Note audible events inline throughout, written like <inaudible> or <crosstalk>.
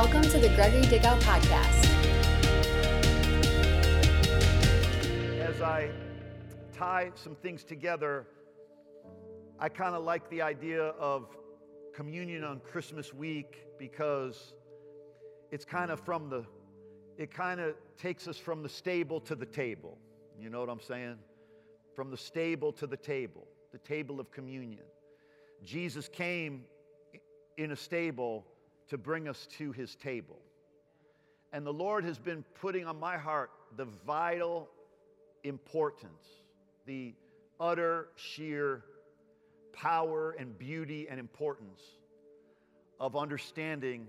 Welcome to the Gregory Dickow Podcast. As I tie some things together, I kind of like the idea of communion on Christmas week because it's kind of from the, it kind of takes us from the stable to the table. You know what I'm saying? From the stable to the table, the table of communion. Jesus came in a stable to bring us to his table. And the Lord has been putting on my heart the vital importance, the utter, sheer power and beauty and importance of understanding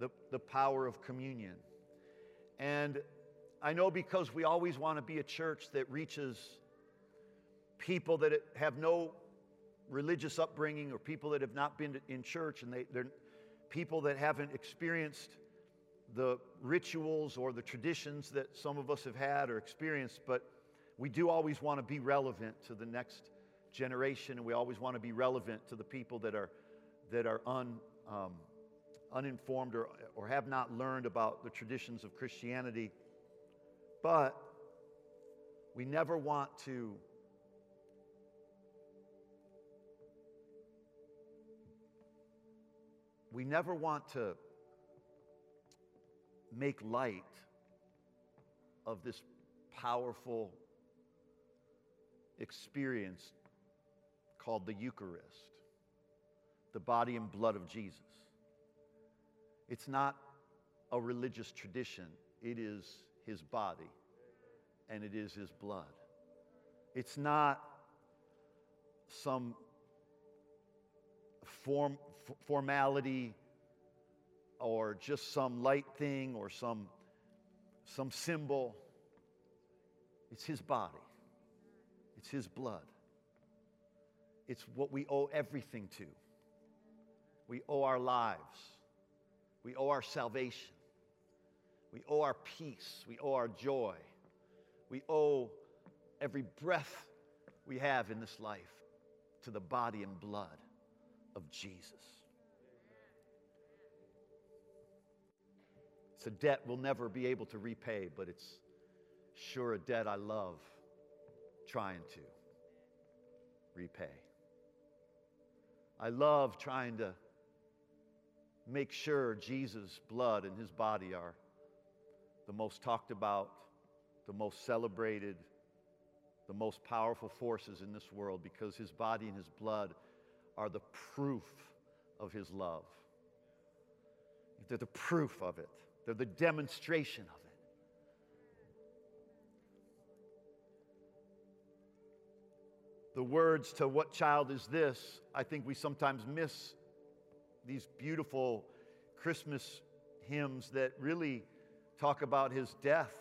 the, the power of communion. And I know because we always want to be a church that reaches people that have no religious upbringing or people that have not been in church and they, they're people that haven't experienced the rituals or the traditions that some of us have had or experienced, but we do always want to be relevant to the next generation, and we always want to be relevant to the people that are, that are un, um, uninformed or, or have not learned about the traditions of Christianity. But we never want to we never want to make light of this powerful experience called the Eucharist, the body and blood of Jesus. It's not a religious tradition, it is his body and it is his blood. It's not some form, formality or just some light thing or some, some symbol. It's his body, it's his blood. It's what we owe everything to. We owe our lives, we owe our salvation, we owe our peace, we owe our joy, we owe every breath we have in this life to the body and blood of Jesus. It's a debt we'll never be able to repay, but it's sure a debt I love trying to repay. I love trying to make sure Jesus' blood and his body are the most talked about, the most celebrated, the most powerful forces in this world because his body and his blood are the proof of his love. They're the proof of it, they're the demonstration of it. The words to What Child Is This? I think we sometimes miss these beautiful Christmas hymns that really talk about his death.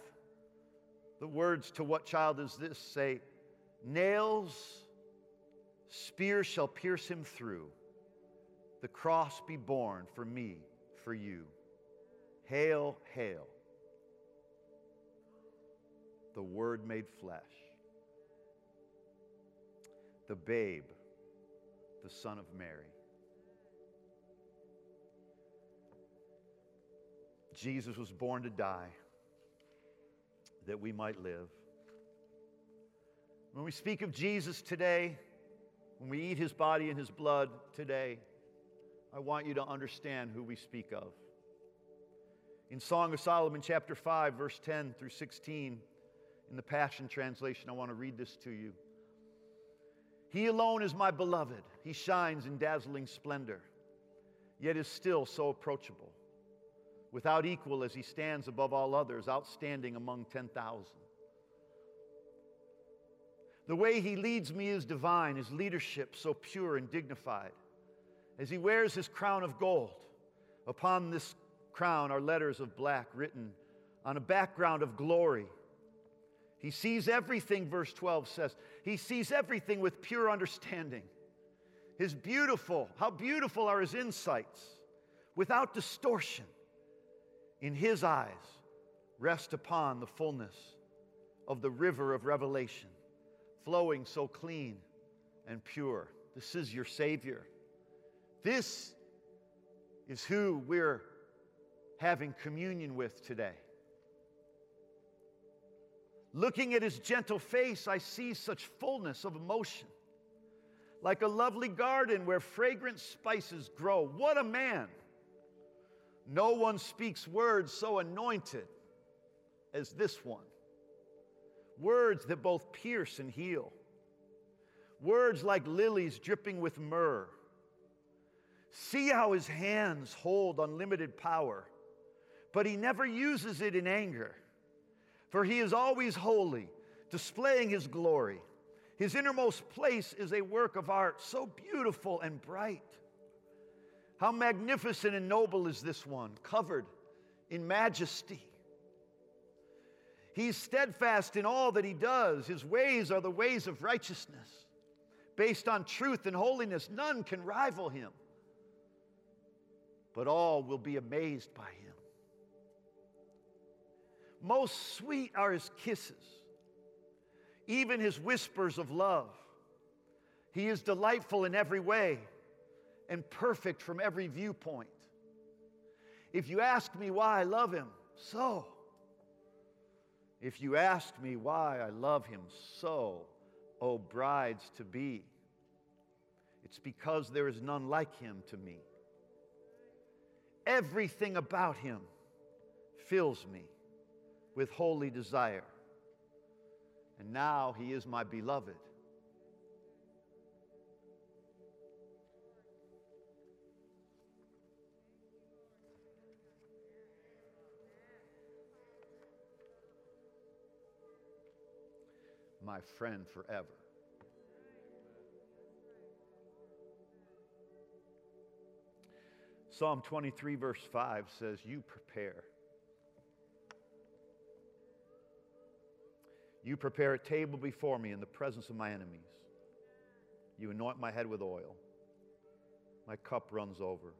The words to What Child Is This say, Nails Spear shall pierce him through. The cross be borne for me, for you. Hail, hail. The Word made flesh. The babe, the Son of Mary. Jesus was born to die that we might live. When we speak of Jesus today, when we eat his body and his blood today, I want you to understand who we speak of. In Song of Solomon, chapter 5, verse 10 through 16, in the Passion Translation, I want to read this to you. He alone is my beloved. He shines in dazzling splendor, yet is still so approachable. Without equal as he stands above all others, outstanding among 10,000. The way he leads me is divine, his leadership so pure and dignified. As he wears his crown of gold, upon this crown are letters of black written on a background of glory. He sees everything, verse 12 says. He sees everything with pure understanding. His beautiful, how beautiful are his insights, without distortion. In his eyes rest upon the fullness of the river of revelation flowing so clean and pure. This is your Savior. This is who we're having communion with today. Looking at his gentle face, I see such fullness of emotion. Like a lovely garden where fragrant spices grow. What a man! No one speaks words so anointed as this one. Words that both pierce and heal. Words like lilies dripping with myrrh. See how his hands hold unlimited power, but he never uses it in anger for he is always holy, displaying his glory. His innermost place is a work of art so beautiful and bright. How magnificent and noble is this one, covered in majesty. He's steadfast in all that he does. His ways are the ways of righteousness. Based on truth and holiness, none can rival him. But all will be amazed by him. Most sweet are his kisses, even his whispers of love. He is delightful in every way and perfect from every viewpoint. If you ask me why I love him, so. If you ask me why I love him so, O brides to be, it's because there is none like him to me. Everything about him fills me with holy desire. And now he is my beloved. My friend forever. Psalm 23, verse 5 says, You prepare You prepare a table before me in the presence of my enemies. You anoint my head with oil. My cup runs over.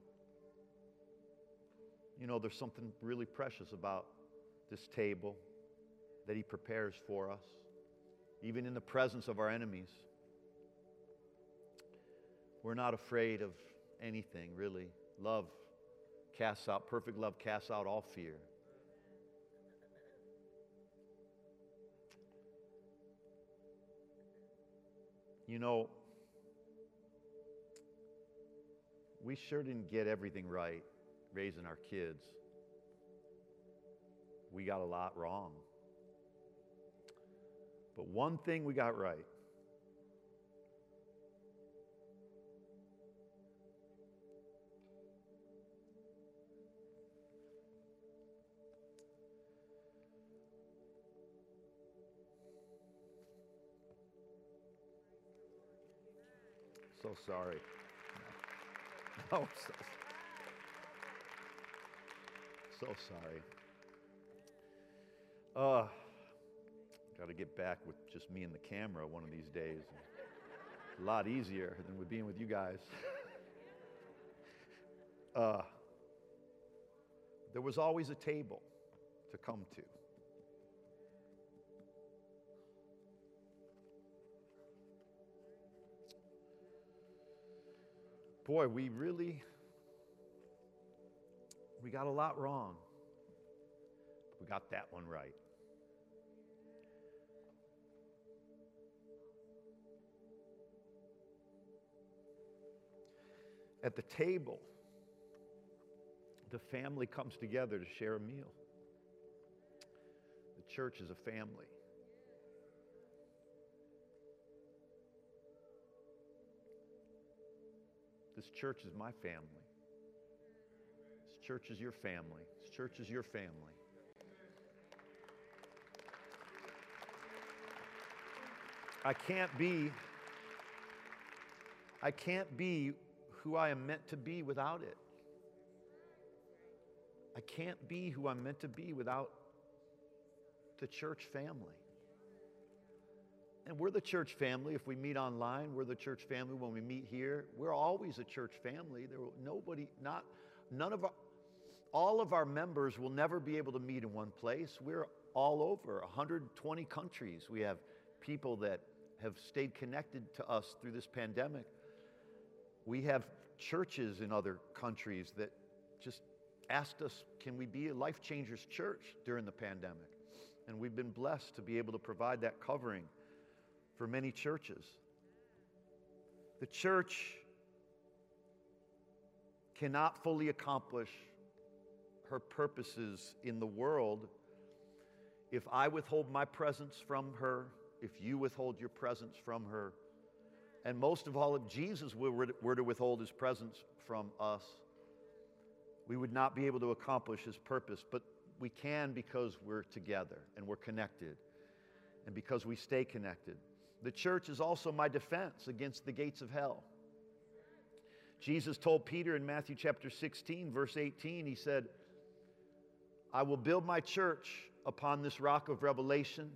You know, there's something really precious about this table that He prepares for us, even in the presence of our enemies. We're not afraid of anything, really. Love casts out, perfect love casts out all fear. You know, we sure didn't get everything right raising our kids. We got a lot wrong. But one thing we got right So sorry. Oh, <laughs> so, so sorry. Uh, got to get back with just me and the camera one of these days. A lot easier than with being with you guys. <laughs> uh, there was always a table to come to. Boy, we really we got a lot wrong. We got that one right. At the table, the family comes together to share a meal. The church is a family. This church is my family. This church is your family. This church is your family. I can't be I can't be who I am meant to be without it. I can't be who I'm meant to be without the church family. And we're the church family if we meet online. We're the church family when we meet here. We're always a church family. There will, nobody, not none of our, all of our members will never be able to meet in one place. We're all over 120 countries. We have people that have stayed connected to us through this pandemic. We have churches in other countries that just asked us, can we be a Life Changers church during the pandemic? And we've been blessed to be able to provide that covering for many churches. The church cannot fully accomplish her purposes in the world if I withhold my presence from her, if you withhold your presence from her, and most of all, if Jesus were to withhold his presence from us, we would not be able to accomplish his purpose. But we can because we're together and we're connected, and because we stay connected. The church is also my defense against the gates of hell. Jesus told Peter in Matthew chapter 16, verse 18, he said, I will build my church upon this rock of revelation.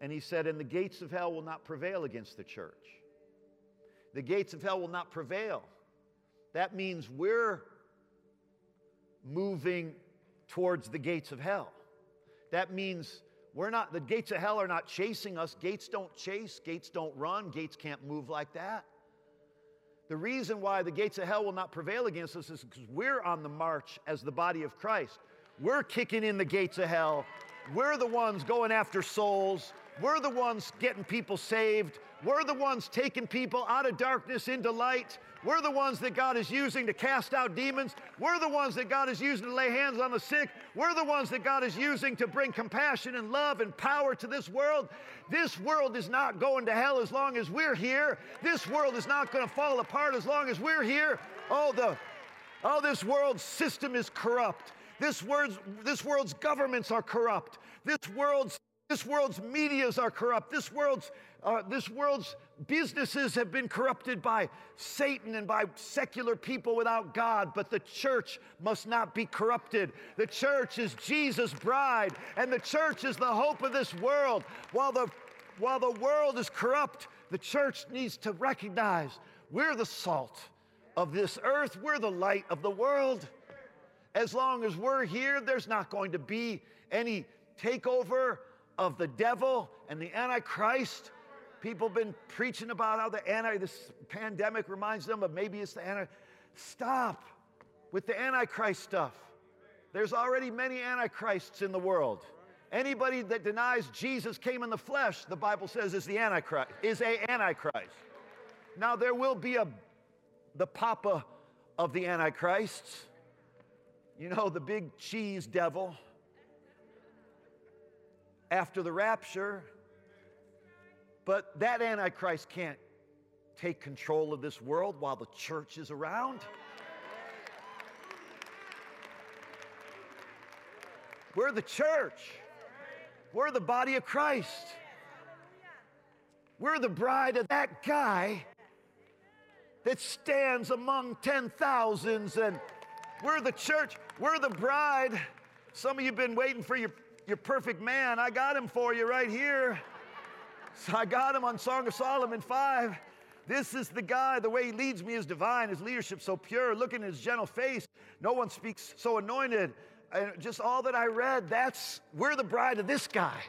And he said, And the gates of hell will not prevail against the church. The gates of hell will not prevail. That means we're moving towards the gates of hell. That means we're not, the gates of hell are not chasing us. Gates don't chase, gates don't run, gates can't move like that. The reason why the gates of hell will not prevail against us is because we're on the march as the body of Christ. We're kicking in the gates of hell. We're the ones going after souls. We're the ones getting people saved. We're the ones taking people out of darkness into light. We're the ones that God is using to cast out demons. We're the ones that God is using to lay hands on the sick. We're the ones that God is using to bring compassion and love and power to this world. This world is not going to hell as long as we're here. This world is not going to fall apart as long as we're here. Oh, the oh, this world's system is corrupt. This world's, this world's governments are corrupt. This world's this world's medias are corrupt. This world's, uh, this world's businesses have been corrupted by Satan and by secular people without God, but the church must not be corrupted. The church is Jesus' bride, and the church is the hope of this world. While the, while the world is corrupt, the church needs to recognize we're the salt of this earth, we're the light of the world. As long as we're here, there's not going to be any takeover of the devil and the Antichrist. People have been preaching about how the anti this pandemic reminds them of maybe it's the anti. Stop with the Antichrist stuff. There's already many Antichrists in the world. Anybody that denies Jesus came in the flesh, the Bible says, is the Antichrist, is a Antichrist. Now there will be a the papa of the Antichrists. You know, the big cheese devil after the rapture. But that Antichrist can't take control of this world while the church is around. We're the church. We're the body of Christ. We're the bride of that guy that stands among ten thousands, and we're the church. We're the bride. Some of you have been waiting for your your perfect man. I got him for you right here. So I got him on Song of Solomon 5. This is the guy, the way he leads me is divine, his leadership so pure. Looking at his gentle face, no one speaks so anointed. And just all that I read, that's, we're the bride of this guy.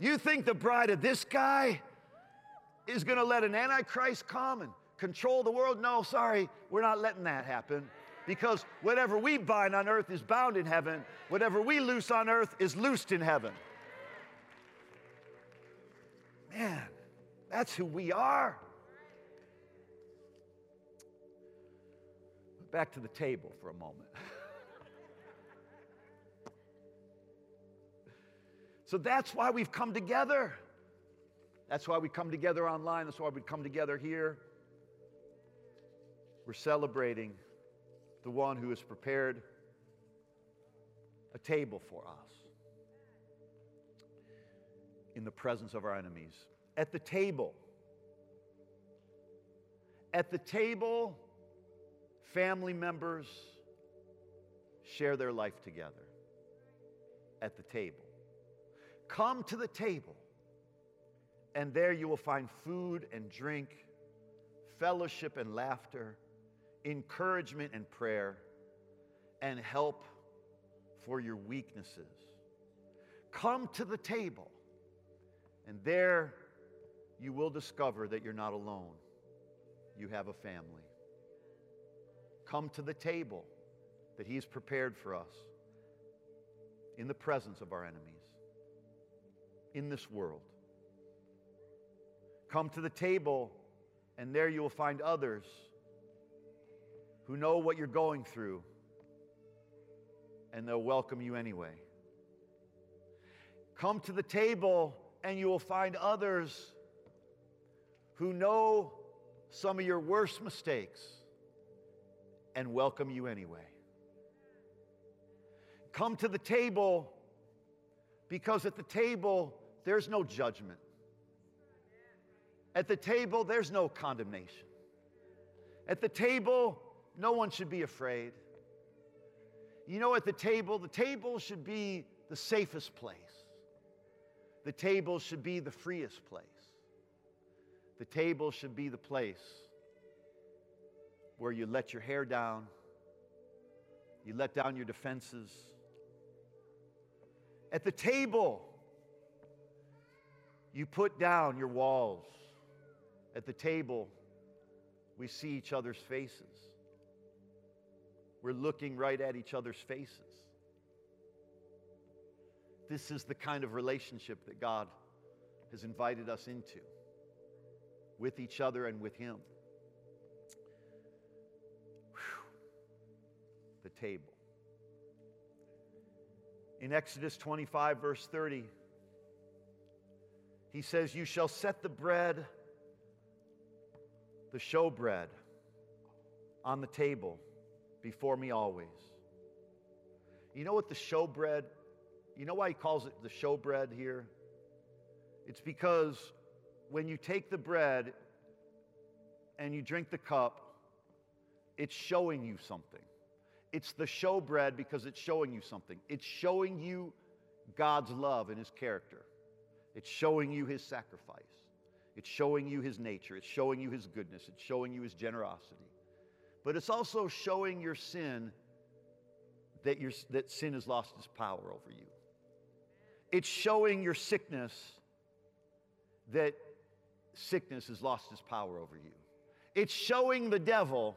You think the bride of this guy is going to let an antichrist come and control the world? No, sorry, we're not letting that happen because whatever we bind on earth is bound in heaven, whatever we loose on earth is loosed in heaven. Man, that's who we are. Back to the table for a moment. <laughs> so that's why we've come together. That's why we come together online. That's why we come together here. We're celebrating the one who has prepared a table for us in the presence of our enemies. At the table, at the table, family members share their life together. At the table. Come to the table, and there you will find food and drink, fellowship and laughter encouragement and prayer, and help for your weaknesses. Come to the table, and there you will discover that you're not alone. You have a family. come to the table that He has prepared for us in the presence of our enemies in this world. Come to the table, and there you will find others who know what you're going through, and they'll welcome you anyway. Come to the table, and you will find others who know some of your worst mistakes and welcome you anyway. Come to the table because at the table, there's no judgment. At the table, there's no condemnation. At the table, no one should be afraid. You know, at the table, the table should be the safest place. The table should be the freest place. The table should be the place where you let your hair down, you let down your defenses. At the table, you put down your walls. At the table, we see each other's faces. We're looking right at each other's faces. This is the kind of relationship that God has invited us into with each other and with Him. Whew. The table. In Exodus 25, verse 30, he says, You shall set the bread, the showbread, on the table before me always. You know what the showbread, you know why he calls it the showbread here? It's because when you take the bread and you drink the cup, it's showing you something. It's the showbread because it's showing you something. It's showing you God's love and his character. It's showing you his sacrifice. It's showing you his nature. It's showing you his goodness. It's showing you his generosity. But it's also showing your sin that, your, that sin has lost its power over you. It's showing your sickness that sickness has lost its power over you. It's showing the devil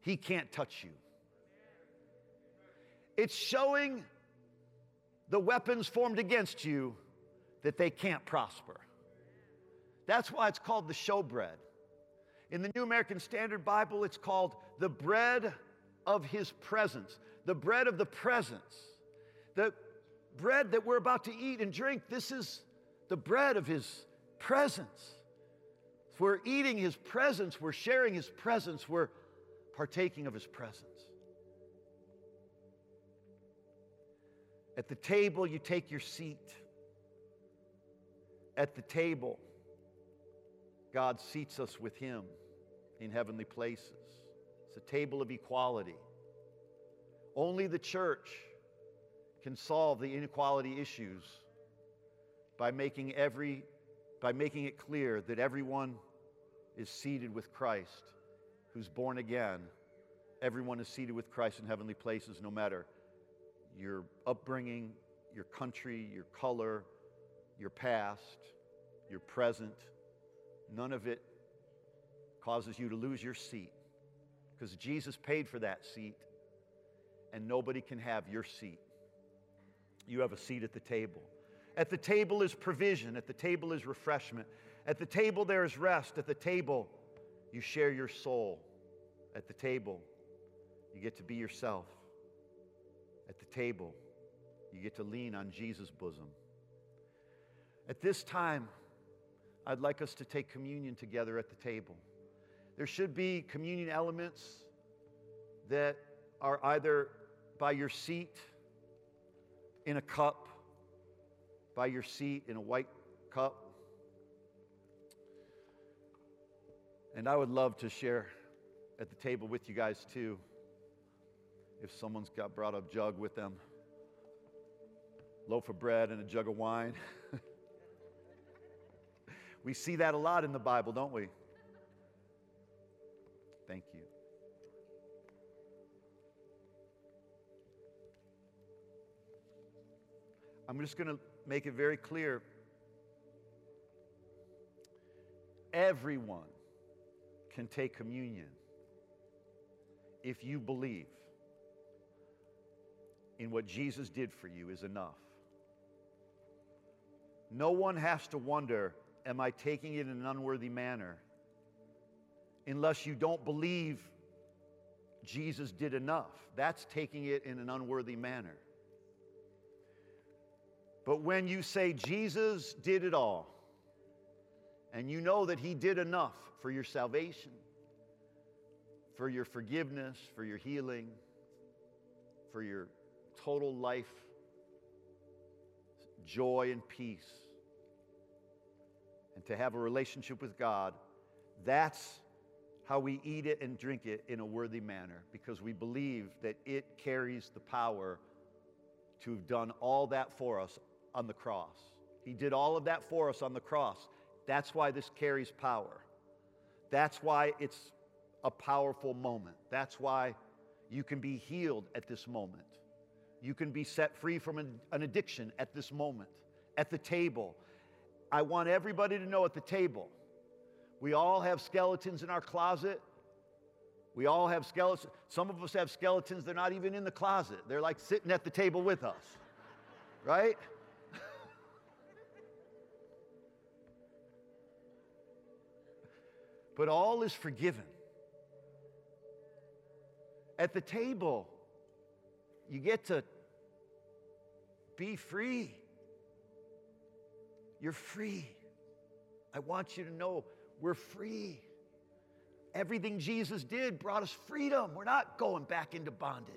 he can't touch you. It's showing the weapons formed against you that they can't prosper. That's why it's called the showbread. In the New American Standard Bible, it's called the bread of his presence, the bread of the presence. The bread that we're about to eat and drink, this is the bread of his presence. If we're eating his presence, we're sharing his presence, we're partaking of his presence. At the table, you take your seat at the table, God seats us with Him in heavenly places. It's a table of equality. Only the church can solve the inequality issues by making every by making it clear that everyone is seated with Christ who's born again. Everyone is seated with Christ in heavenly places, no matter your upbringing, your country, your color, your past, your present, none of it causes you to lose your seat because Jesus paid for that seat and nobody can have your seat. You have a seat at the table. At the table is provision, at the table is refreshment, at the table there is rest, at the table you share your soul, at the table you get to be yourself, at the table you get to lean on Jesus' bosom. At this time, I'd like us to take communion together at the table. There should be communion elements that are either by your seat in a cup, by your seat in a white cup. And I would love to share at the table with you guys too, if someone's got brought a jug with them, loaf of bread and a jug of wine. <laughs> We see that a lot in the Bible, don't we? I'm just going to make it very clear. Everyone can take communion if you believe in what Jesus did for you is enough. No one has to wonder, am I taking it in an unworthy manner? Unless you don't believe Jesus did enough. That's taking it in an unworthy manner. But when you say Jesus did it all, and you know that He did enough for your salvation, for your forgiveness, for your healing, for your total life, joy and peace, and to have a relationship with God, that's how we eat it and drink it in a worthy manner because we believe that it carries the power to have done all that for us on the cross. He did all of that for us on the cross. That's why this carries power. That's why it's a powerful moment. That's why you can be healed at this moment. You can be set free from an, addiction at this moment, at the table. I want everybody to know at the table, we all have skeletons in our closet. We all have skeletons. Some of us have skeletons, they're not even in the closet. They're like sitting at the table with us, <laughs> right? But all is forgiven. At the table, you get to be free. You're free. I want you to know we're free. Everything Jesus did brought us freedom. We're not going back into bondage.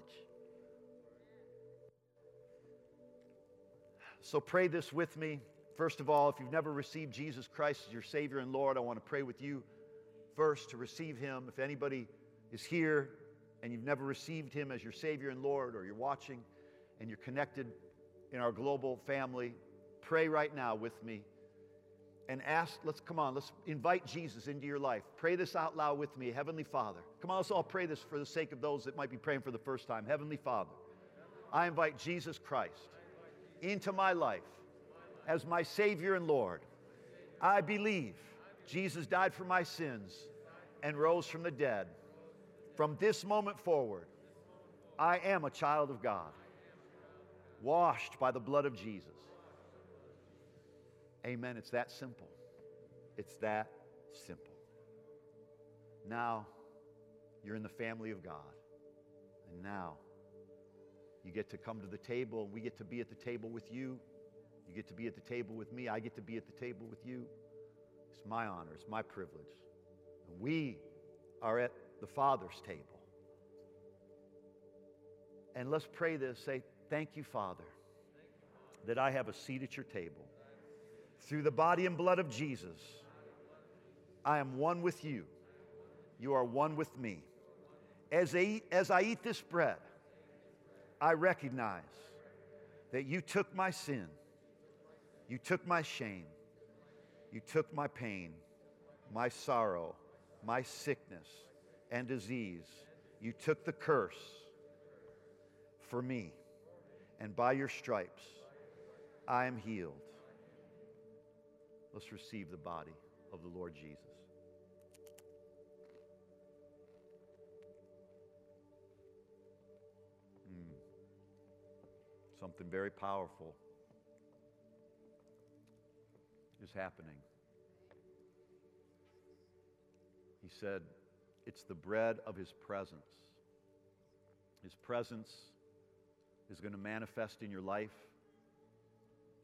So pray this with me. First of all, if you've never received Jesus Christ as your Savior and Lord, I want to pray with you first to receive Him. If anybody is here and you've never received Him as your Savior and Lord, or you're watching and you're connected in our global family, pray right now with me and ask, let's come on, let's invite Jesus into your life. Pray this out loud with me. Heavenly Father. Come on, let's all pray this for the sake of those that might be praying for the first time. Heavenly Father, I invite Jesus Christ into my life as my Savior and Lord. I believe Jesus died for my sins and rose from the dead. From this moment forward, I am a child of God, washed by the blood of Jesus. Amen. It's that simple. It's that simple. Now, you're in the family of God. And now, you get to come to the table, and we get to be at the table with you. You get to be at the table with me. I get to be at the table with you. It's my honor, it's my privilege. And we are at the Father's table. And let's pray this say, Thank you, Father, that I have a seat at your table. Through the body and blood of Jesus, I am one with you. You are one with me. As I eat, as I eat this bread, I recognize that you took my sin, you took my shame, you took my pain, my sorrow, my sickness and disease. You took the curse for me, and by your stripes, I am healed. Let's receive the body of the Lord Jesus. Mm. Something very powerful is happening. He said, It's the bread of His presence. His presence is going to manifest in your life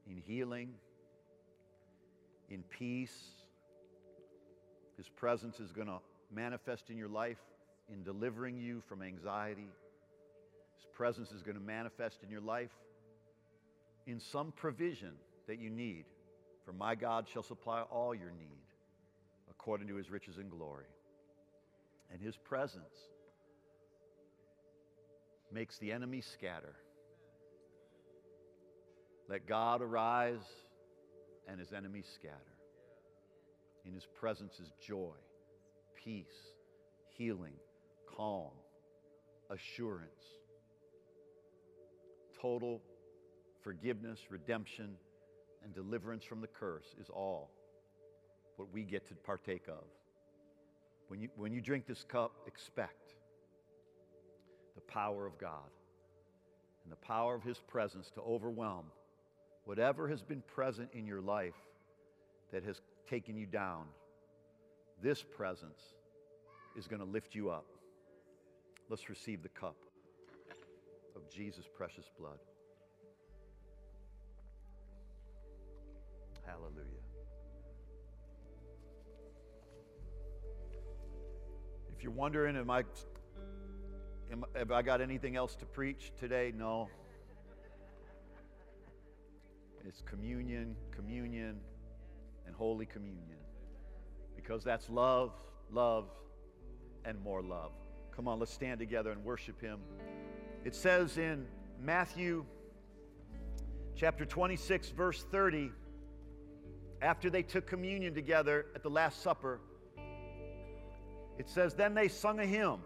in healing, in peace. His presence is going to manifest in your life in delivering you from anxiety. His presence is going to manifest in your life in some provision that you need. For my God shall supply all your need according to his riches and glory. And his presence makes the enemy scatter. Let God arise and his enemies scatter. In his presence is joy, peace, healing, calm, assurance, total forgiveness, redemption, and deliverance from the curse is all what we get to partake of. When you, when you drink this cup, expect the power of God and the power of His presence to overwhelm whatever has been present in your life that has taken you down. This presence is going to lift you up. Let's receive the cup of Jesus' precious blood. Hallelujah. If you're wondering, am I, am, have I got anything else to preach today? No. It's communion, communion, and Holy Communion. Because that's love, love, and more love. Come on, let's stand together and worship Him. It says in Matthew chapter 26, verse 30, after they took communion together at the Last Supper, it says, Then they sung a hymn.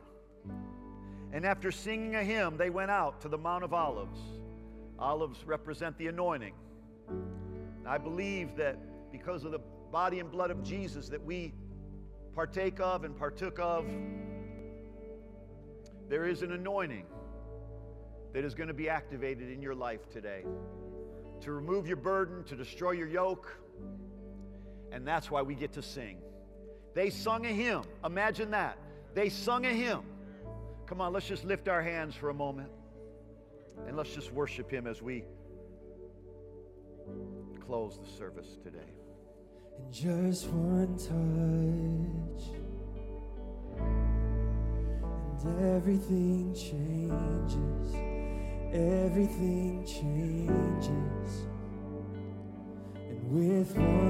And after singing a hymn, they went out to the Mount of Olives. Olives represent the anointing. I believe that because of the body and blood of Jesus that we partake of and partook of, there is an anointing that is going to be activated in your life today to remove your burden, to destroy your yoke. And that's why we get to sing. They sung a hymn. Imagine that. They sung a hymn. Come on, let's just lift our hands for a moment and let's just worship Him as we close the service today. And just one touch, and everything changes. Everything changes. And with one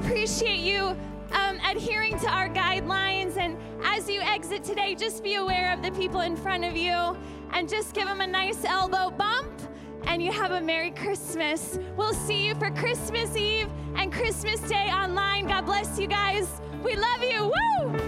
Appreciate you um, adhering to our guidelines. And as you exit today, just be aware of the people in front of you and just give them a nice elbow bump. And you have a Merry Christmas. We'll see you for Christmas Eve and Christmas Day online. God bless you guys. We love you. Woo!